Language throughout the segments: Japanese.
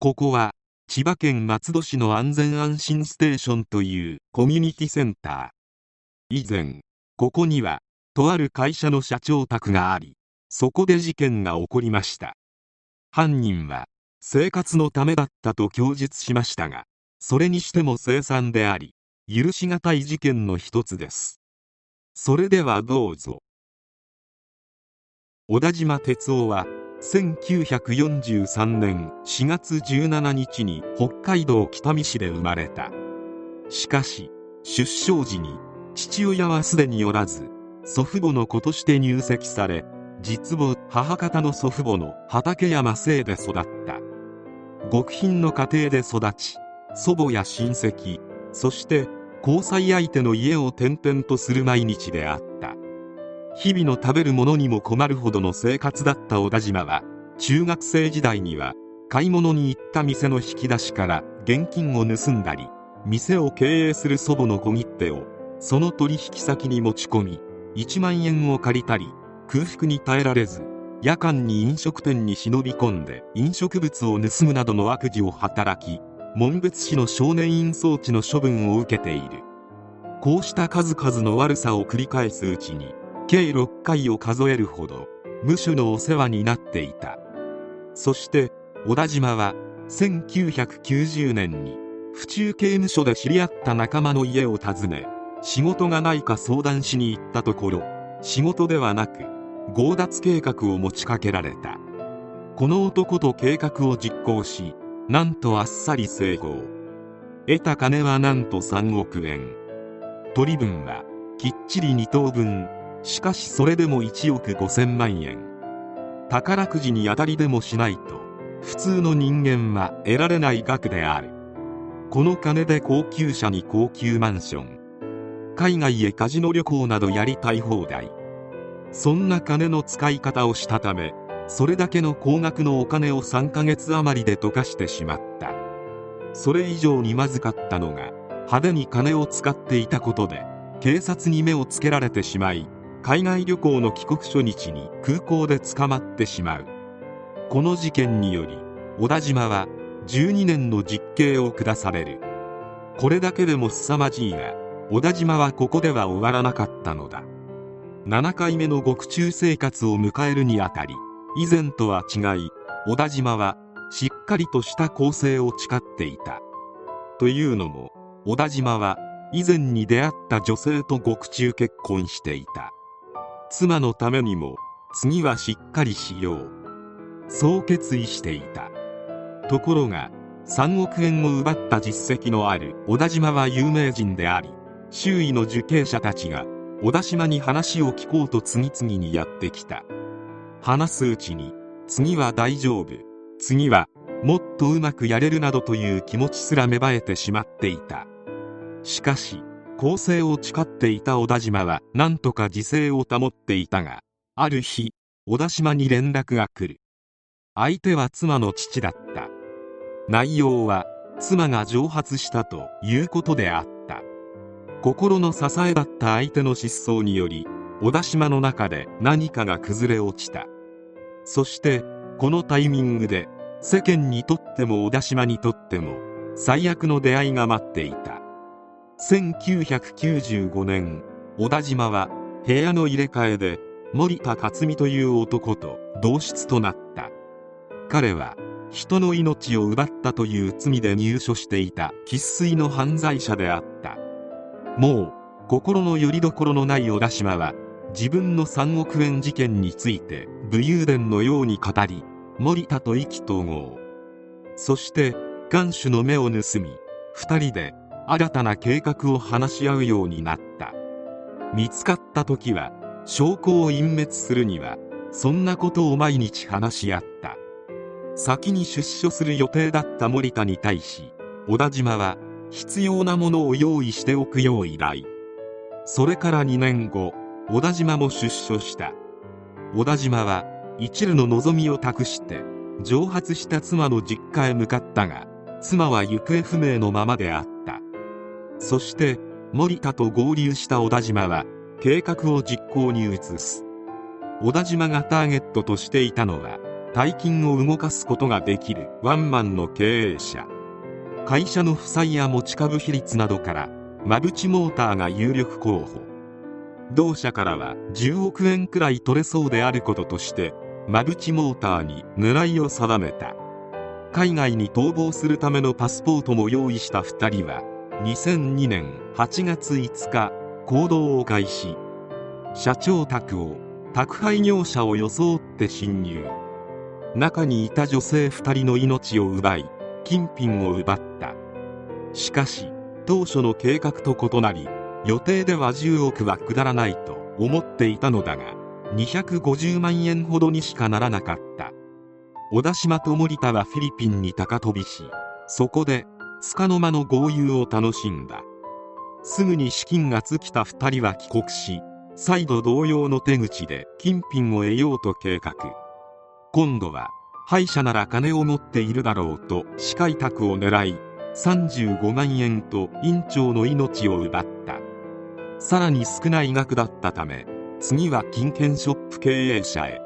ここは千葉県松戸市の安全安心ステーションというコミュニティセンター。以前ここにはとある会社の社長宅がありそこで事件が起こりました。犯人は生活のためだったと供述しましたがそれにしても凄惨であり許し難い事件の一つです。それではどうぞ。小田島哲夫は1943年4月17日に北海道北見市で生まれた。しかし出生時に父親はすでにおらず祖父母の子として入籍され実母母方の祖父母の畠山姓で育った。極貧の家庭で育ち祖母や親戚そして交際相手の家を転々とする毎日であった。日々の食べるものにも困るほどの生活だった小田島は中学生時代には買い物に行った店の引き出しから現金を盗んだり店を経営する祖母の小切手をその取引先に持ち込み1万円を借りたり空腹に耐えられず夜間に飲食店に忍び込んで飲食物を盗むなどの悪事を働き紋別市の少年院送致の処分を受けている。こうした数々の悪さを繰り返すうちに計6回を数えるほど無所のお世話になっていた。そして小田島は1990年に府中刑務所で知り合った仲間の家を訪ね仕事がないか相談しに行ったところ仕事ではなく強奪計画を持ちかけられた。この男と計画を実行しなんとあっさり成功。得た金はなんと3億円。取り分はきっちり2等分。しかしそれでも1億5000万円。宝くじに当たりでもしないと普通の人間は得られない額である。この金で高級車に高級マンション。海外へカジノ旅行などやりたい放題。そんな金の使い方をしたためそれだけの高額のお金を3ヶ月余りで溶かしてしまった。それ以上にまずかったのが派手に金を使っていたことで警察に目をつけられてしまい海外旅行の帰国初日に空港で捕まってしまう。この事件により小田島は12年の実刑を下される。これだけでも凄まじいが小田島はここでは終わらなかったのだ。7回目の獄中生活を迎えるにあたり以前とは違い小田島はしっかりとした構成を誓っていた。というのも小田島は以前に出会った女性と獄中結婚していた。妻のためにも次はしっかりしよう。そう決意していた。ところが3億円を奪った実績のある小田島は有名人であり周囲の受刑者たちが小田島に話を聞こうと次々にやってきた。話すうちに次は大丈夫。次はもっとうまくやれるなどという気持ちすら芽生えてしまっていた。しかし公正を誓っていた小田島は何とか自制を保っていたがある日小田島に連絡が来る。相手は妻の父だった。内容は妻が蒸発したということであった。心の支えだった相手の失踪により小田島の中で何かが崩れ落ちた。そしてこのタイミングで世間にとっても小田島にとっても最悪の出会いが待っていた。1995年小田島は部屋の入れ替えで森田克美という男と同室となった。彼は人の命を奪ったという罪で入所していた生粋の犯罪者であった。もう心の拠り所のない小田島は自分の3億円事件について武勇伝のように語り森田と意気投合。そして看守の目を盗み2人で新たな計画を話し合うようになった。見つかった時は証拠を隠滅するにはそんなことを毎日話し合った。先に出所する予定だった森田に対し小田島は必要なものを用意しておくよう依頼。それから2年後小田島も出所した。小田島は一縷の望みを託して蒸発した妻の実家へ向かったが妻は行方不明のままであった。そして森田と合流した小田島は計画を実行に移す。小田島がターゲットとしていたのは大金を動かすことができるワンマンの経営者。会社の負債や持ち株比率などから馬淵モーターが有力候補。同社からは10億円くらい取れそうであることとして馬淵モーターに狙いを定めた。海外に逃亡するためのパスポートも用意した2人は2002年8月5日行動を開始。社長宅を宅配業者を装って侵入。中にいた女性2人の命を奪い金品を奪った。しかし当初の計画と異なり予定では10億は下らないと思っていたのだが250万円ほどにしかならなかった。小田島と森田はフィリピンに高飛びしそこで束の間の豪遊を楽しんだ。すぐに資金が尽きた2人は帰国し再度同様の手口で金品を得ようと計画。今度は歯医者なら金を持っているだろうと司会宅を狙い35万円と院長の命を奪った。さらに少ない額だったため次は金券ショップ経営者へ。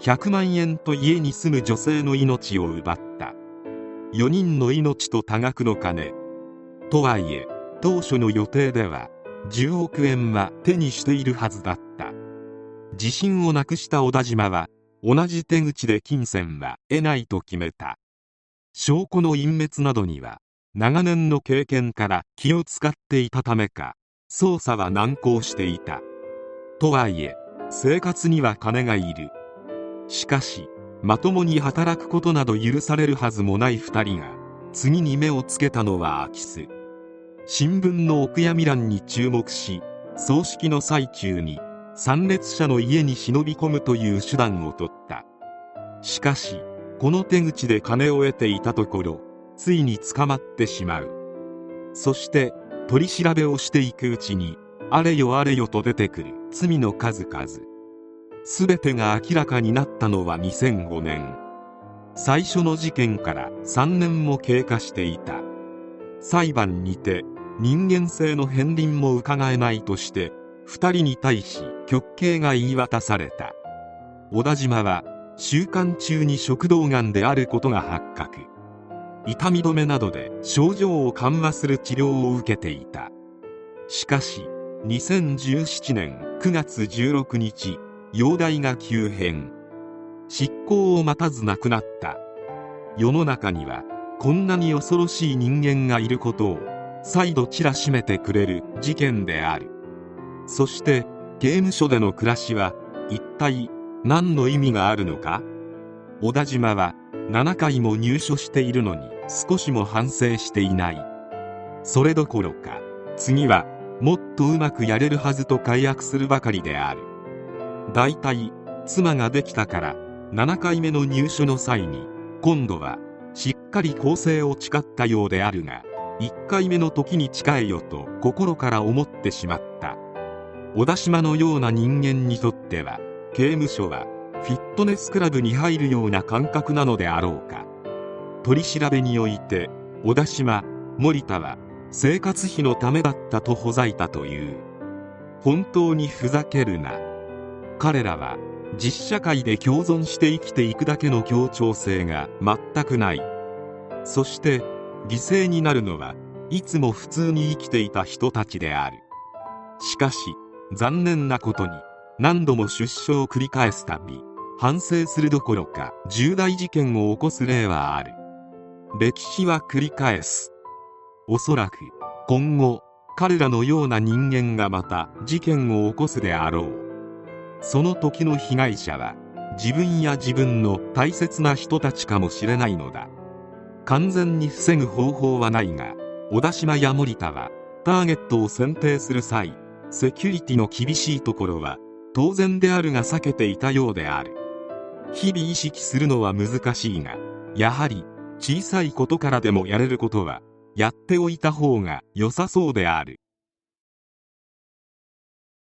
100万円と家に住む女性の命を奪った。4人の命と多額の金。とはいえ当初の予定では10億円は手にしているはずだった。自信をなくした小田島は同じ手口で金銭は得ないと決めた。証拠の隠滅などには長年の経験から気を使っていたためか捜査は難航していた。とはいえ生活には金がいる。しかしまともに働くことなど許されるはずもない2人が次に目をつけたのは空き巣。新聞のお悔やみ欄に注目し葬式の最中に参列者の家に忍び込むという手段を取った。しかしこの手口で金を得ていたところついに捕まってしまう。そして取り調べをしていくうちにあれよあれよと出てくる罪の数々。全てが明らかになったのは2005年。最初の事件から3年も経過していた。裁判にて人間性の片鱗も伺えないとして2人に対し極刑が言い渡された。小田島は週間中に食道がんであることが発覚。痛み止めなどで症状を緩和する治療を受けていた。しかし2017年9月16日容体が急変。執行を待たず亡くなった。世の中にはこんなに恐ろしい人間がいることを再度知らしめてくれる事件である。そして刑務所での暮らしは一体何の意味があるのか？小田島は7回も入所しているのに少しも反省していない。それどころか次はもっとうまくやれるはずと解約するばかりである。だいたい妻ができたから7回目の入所の際に今度はしっかり更生を誓ったようであるが1回目の時に誓えよと心から思ってしまった。小田島のような人間にとっては刑務所はフィットネスクラブに入るような感覚なのであろうか。取り調べにおいて小田島森田は生活費のためだったとほざいたという。本当にふざけるな。彼らは実社会で共存して生きていくだけの協調性が全くない。そして犠牲になるのはいつも普通に生きていた人たちである。しかし残念なことに何度も出所を繰り返すたび反省するどころか重大事件を起こす例はある。歴史は繰り返す。おそらく今後彼らのような人間がまた事件を起こすであろう。その時の被害者は自分や自分の大切な人たちかもしれないのだ。完全に防ぐ方法はないが小田島や森田はターゲットを選定する際セキュリティの厳しいところは当然であるが避けていたようである。日々意識するのは難しいがやはり小さいことからでもやれることはやっておいた方が良さそうである。